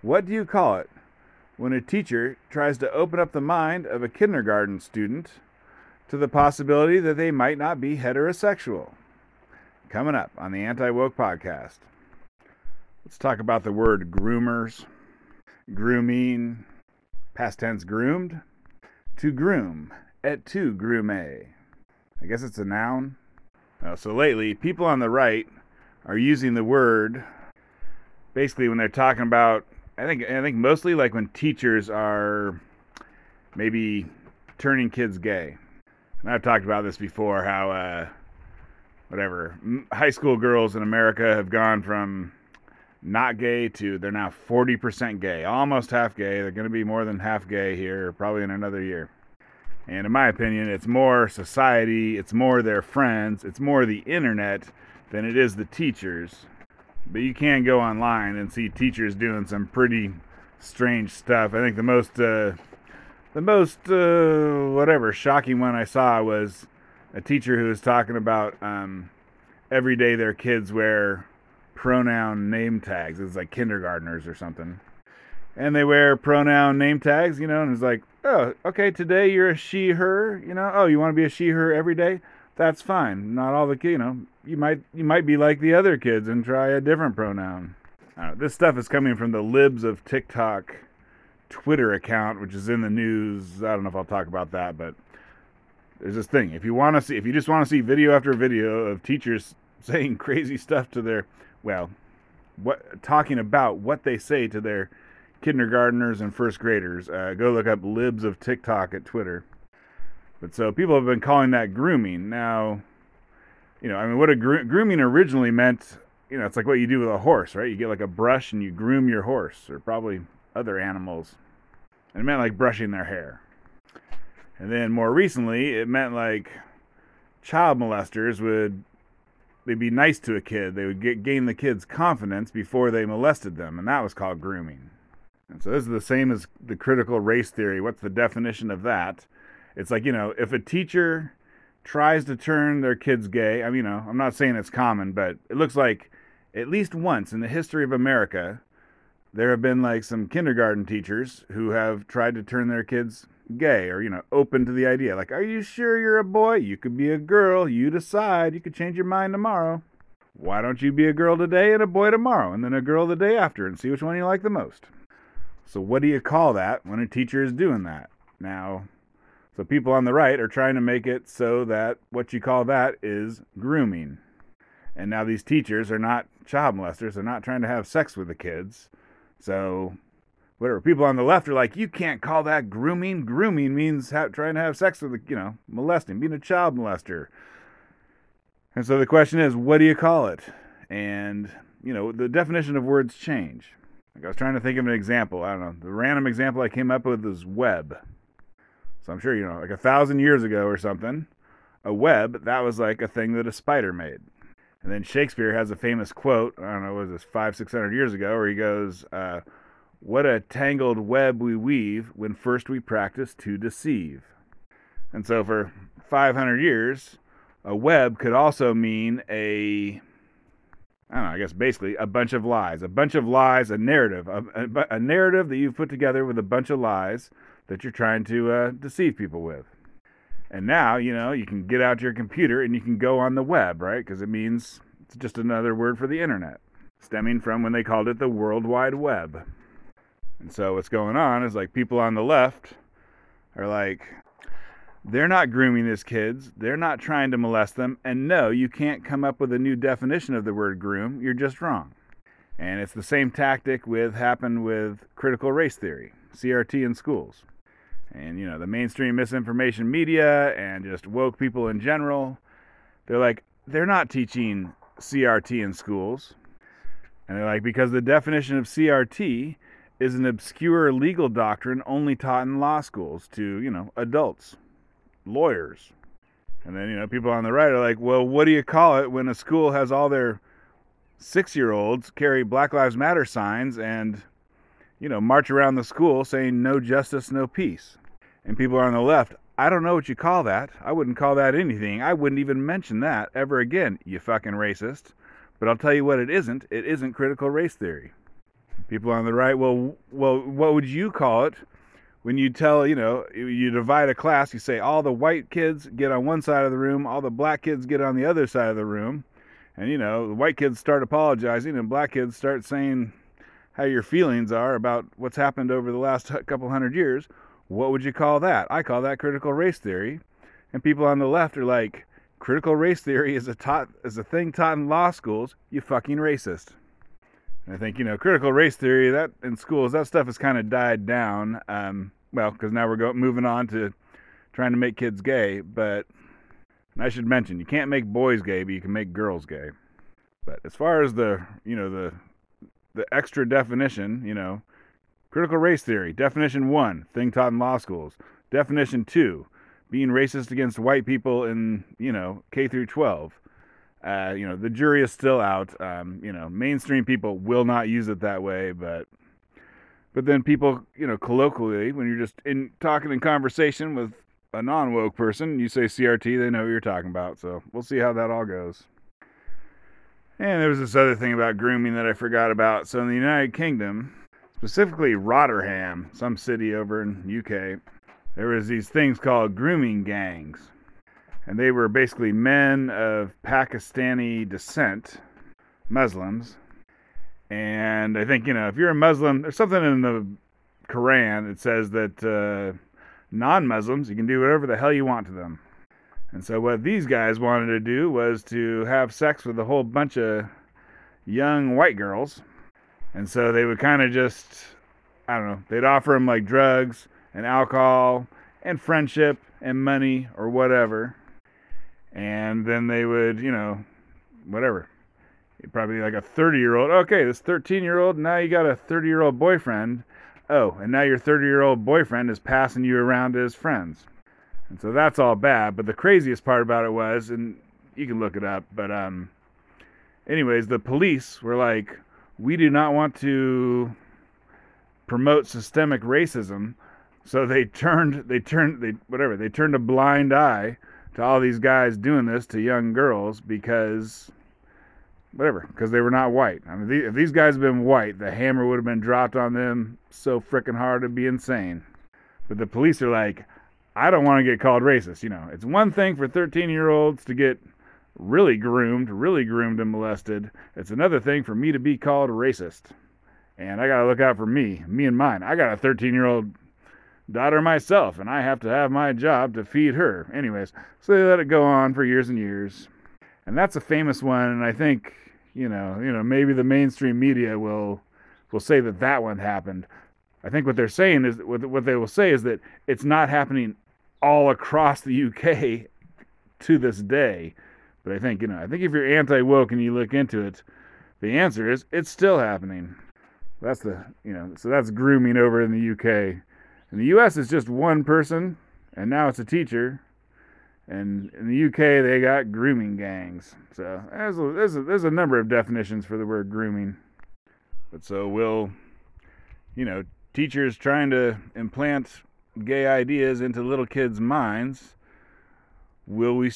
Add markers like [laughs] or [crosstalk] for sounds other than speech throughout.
What do you call it when a teacher tries to open up the mind of a kindergarten student to the possibility that they might not be heterosexual? Coming up on the Anti Woke Podcast. Let's talk about the word groomers, grooming, past tense groomed, to groom, et tu grume. I guess it's a noun. Uh, so lately, people on the right are using the word basically when they're talking about. I think I think mostly like when teachers are maybe turning kids gay. And I've talked about this before. How uh, whatever high school girls in America have gone from not gay to they're now 40% gay, almost half gay. They're going to be more than half gay here, probably in another year. And in my opinion, it's more society, it's more their friends, it's more the internet than it is the teachers. But you can go online and see teachers doing some pretty strange stuff. I think the most, uh, the most, uh, whatever, shocking one I saw was a teacher who was talking about um, every day their kids wear pronoun name tags. It's like kindergartners or something. And they wear pronoun name tags, you know, and it's like, oh, okay, today you're a she, her, you know, oh, you want to be a she, her every day? That's fine. Not all the kids, you know, you might, you might be like the other kids and try a different pronoun. Know, this stuff is coming from the libs of TikTok Twitter account, which is in the news. I don't know if I'll talk about that, but there's this thing. If you want to see, if you just want to see video after video of teachers [laughs] saying crazy stuff to their, well, what talking about what they say to their kindergarteners and first graders. Uh, go look up libs of TikTok at Twitter. But so people have been calling that grooming. Now, you know, I mean, what a gro- grooming originally meant, you know, it's like what you do with a horse, right? You get like a brush and you groom your horse, or probably other animals. And it meant like brushing their hair. And then more recently, it meant like child molesters would they'd be nice to a kid. They would get, gain the kid's confidence before they molested them, and that was called grooming. And so this is the same as the critical race theory. What's the definition of that? It's like, you know, if a teacher tries to turn their kids gay, I mean, you know, I'm not saying it's common, but it looks like at least once in the history of America, there have been like some kindergarten teachers who have tried to turn their kids gay or, you know, open to the idea. Like, are you sure you're a boy? You could be a girl. You decide. You could change your mind tomorrow. Why don't you be a girl today and a boy tomorrow and then a girl the day after and see which one you like the most? So, what do you call that when a teacher is doing that? Now, so people on the right are trying to make it so that what you call that is grooming. And now these teachers are not child molesters, they're not trying to have sex with the kids. So, whatever. People on the left are like, you can't call that grooming. Grooming means ha- trying to have sex with, the, you know, molesting, being a child molester. And so the question is, what do you call it? And, you know, the definition of words change. Like I was trying to think of an example. I don't know. The random example I came up with was web. So I'm sure you know, like a thousand years ago or something, a web that was like a thing that a spider made. And then Shakespeare has a famous quote. I don't know, was this five, six hundred years ago, where he goes, uh, "What a tangled web we weave when first we practice to deceive." And so for 500 years, a web could also mean a I don't know, I guess basically a bunch of lies. A bunch of lies, a narrative. A, a, a narrative that you've put together with a bunch of lies that you're trying to uh, deceive people with. And now, you know, you can get out your computer and you can go on the web, right? Because it means it's just another word for the internet, stemming from when they called it the World Wide Web. And so what's going on is like people on the left are like, they're not grooming these kids. They're not trying to molest them. And no, you can't come up with a new definition of the word groom. You're just wrong. And it's the same tactic with happened with critical race theory, CRT in schools. And you know, the mainstream misinformation media and just woke people in general, they're like they're not teaching CRT in schools. And they're like because the definition of CRT is an obscure legal doctrine only taught in law schools to, you know, adults lawyers. And then, you know, people on the right are like, well, what do you call it when a school has all their six year olds carry Black Lives Matter signs and, you know, march around the school saying no justice, no peace? And people on the left, I don't know what you call that. I wouldn't call that anything. I wouldn't even mention that ever again, you fucking racist. But I'll tell you what it isn't. It isn't critical race theory. People on the right, well, well, what would you call it when you tell, you know, you divide a class, you say all the white kids get on one side of the room, all the black kids get on the other side of the room, and you know, the white kids start apologizing and black kids start saying how your feelings are about what's happened over the last couple hundred years. What would you call that? I call that critical race theory. And people on the left are like, critical race theory is a taught is a thing taught in law schools. You fucking racist. And I think you know critical race theory that in schools that stuff has kind of died down. Um, well, because now we're going moving on to trying to make kids gay. But I should mention you can't make boys gay, but you can make girls gay. But as far as the you know the the extra definition, you know, critical race theory definition one thing taught in law schools. Definition two being racist against white people in you know K through 12. Uh, you know the jury is still out. Um, you know mainstream people will not use it that way, but but then people you know colloquially when you're just in talking in conversation with a non woke person, you say CRT, they know what you're talking about. So we'll see how that all goes. And there was this other thing about grooming that I forgot about. So in the United Kingdom, specifically Rotherham, some city over in UK, there was these things called grooming gangs. And they were basically men of pakistani descent muslims. And i think you know if you're a muslim there's something in the quran that says that uh, non-muslims you can do whatever the hell you want to them and so what these guys wanted to do was to have sex with a whole bunch of young white girls and so they would kind of just i don't know they'd offer them like drugs and alcohol and friendship and money or whatever. And then they would, you know, whatever. Probably like a 30 year old. Okay, this 13 year old, now you got a 30 year old boyfriend. Oh, and now your 30 year old boyfriend is passing you around to his friends. And so that's all bad. But the craziest part about it was, and you can look it up, but, um, anyways, the police were like, we do not want to promote systemic racism so they turned, they turned, they whatever, they turned a blind eye to all these guys doing this to young girls because whatever, because they were not white. I mean, if these guys had been white, the hammer would have been dropped on them so freaking hard it'd be insane. But the police are like, I don't want to get called racist. You know, it's one thing for 13 year olds to get really groomed, really groomed and molested. It's another thing for me to be called racist. And I got to look out for me, me and mine. I got a 13 year old daughter myself, and I have to have my job to feed her. Anyways, so they let it go on for years and years. And that's a famous one, and I think, you know, you know, maybe the mainstream media will will say that that one happened. I think what they're saying is what what they will say is that it's not happening all across the UK [laughs] to this day. But I think, you know, I think if you're anti woke and you look into it, the answer is it's still happening. That's the, you know, so that's grooming over in the UK. In the U.S., it's just one person, and now it's a teacher. And in the UK, they got grooming gangs. So there's a, there's a, there's a number of definitions for the word grooming. But so will, you know, teachers trying to implant gay ideas into little kids' minds, will we,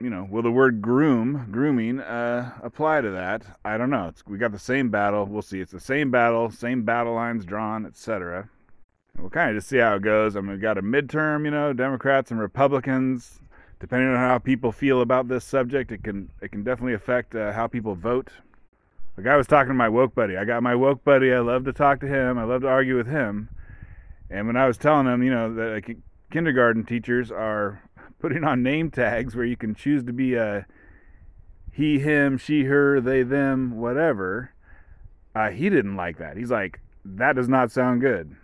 you know, will the word groom, grooming, uh, apply to that? I don't know. It's, we got the same battle. We'll see. It's the same battle, same battle lines drawn, etc we'll kind of just see how it goes. I mean, we've got a midterm, you know, Democrats and Republicans. Depending on how people feel about this subject, it can it can definitely affect uh, how people vote. Like I was talking to my woke buddy. I got my woke buddy. I love to talk to him. I love to argue with him. And when I was telling him, you know, that like, kindergarten teachers are [laughs] putting on name tags where you can choose to be a he, him, she, her, they, them, whatever. Uh, he didn't like that. He's like, that does not sound good.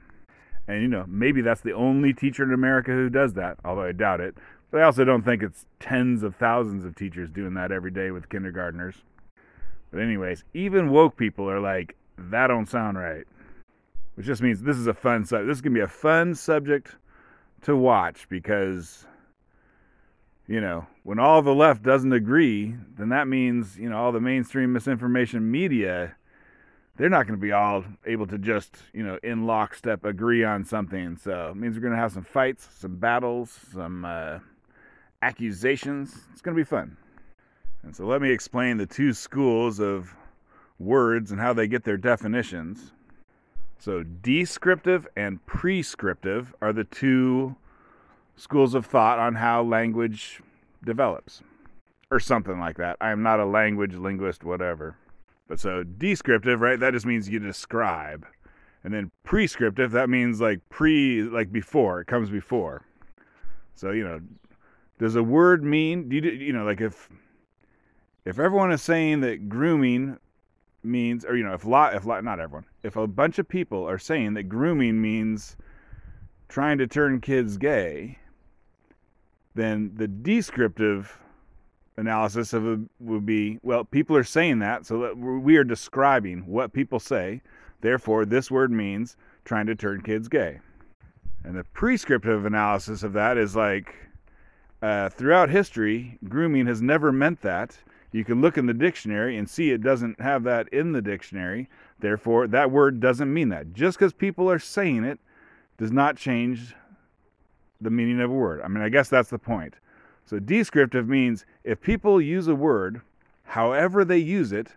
And you know, maybe that's the only teacher in America who does that, although I doubt it. But I also don't think it's tens of thousands of teachers doing that every day with kindergartners. But anyways, even woke people are like, that don't sound right. Which just means this is a fun subject. This is gonna be a fun subject to watch because you know, when all the left doesn't agree, then that means, you know, all the mainstream misinformation media they're not going to be all able to just, you know, in lockstep agree on something. So it means we're going to have some fights, some battles, some uh, accusations. It's going to be fun. And so let me explain the two schools of words and how they get their definitions. So, descriptive and prescriptive are the two schools of thought on how language develops, or something like that. I am not a language linguist, whatever. But so, descriptive, right? That just means you describe. And then prescriptive, that means like pre, like before, it comes before. So, you know, does a word mean, do you, you know, like if, if everyone is saying that grooming means, or, you know, if lot, if lot, not everyone, if a bunch of people are saying that grooming means trying to turn kids gay, then the descriptive analysis of it would be well, people are saying that, so that we are describing what people say. Therefore, this word means trying to turn kids gay. And the prescriptive analysis of that is like uh, throughout history, grooming has never meant that. You can look in the dictionary and see it doesn't have that in the dictionary. Therefore, that word doesn't mean that. Just because people are saying it does not change the meaning of a word. I mean, I guess that's the point. So, descriptive means if people use a word, however they use it,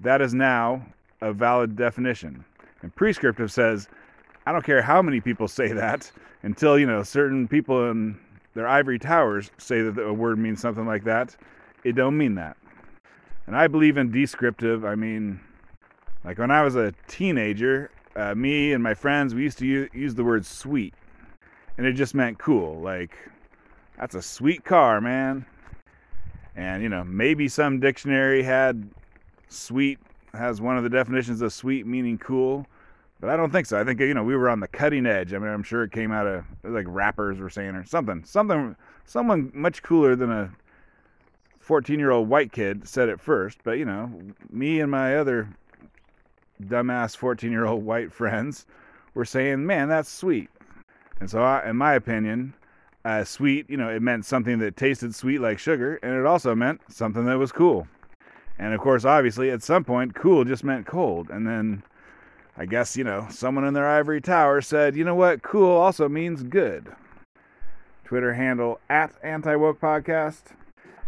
that is now a valid definition. And prescriptive says, I don't care how many people say that until, you know, certain people in their ivory towers say that a word means something like that. It don't mean that. And I believe in descriptive. I mean, like when I was a teenager, uh, me and my friends, we used to use, use the word sweet. And it just meant cool. Like, that's a sweet car, man. And, you know, maybe some dictionary had sweet, has one of the definitions of sweet meaning cool. But I don't think so. I think, you know, we were on the cutting edge. I mean, I'm sure it came out of, like, rappers were saying or something. Something, someone much cooler than a 14 year old white kid said it first. But, you know, me and my other dumbass 14 year old white friends were saying, man, that's sweet. And so, I, in my opinion, uh, sweet, you know, it meant something that tasted sweet like sugar, and it also meant something that was cool. And of course, obviously, at some point, cool just meant cold. And then I guess, you know, someone in their ivory tower said, you know what, cool also means good. Twitter handle at Anti Woke Podcast.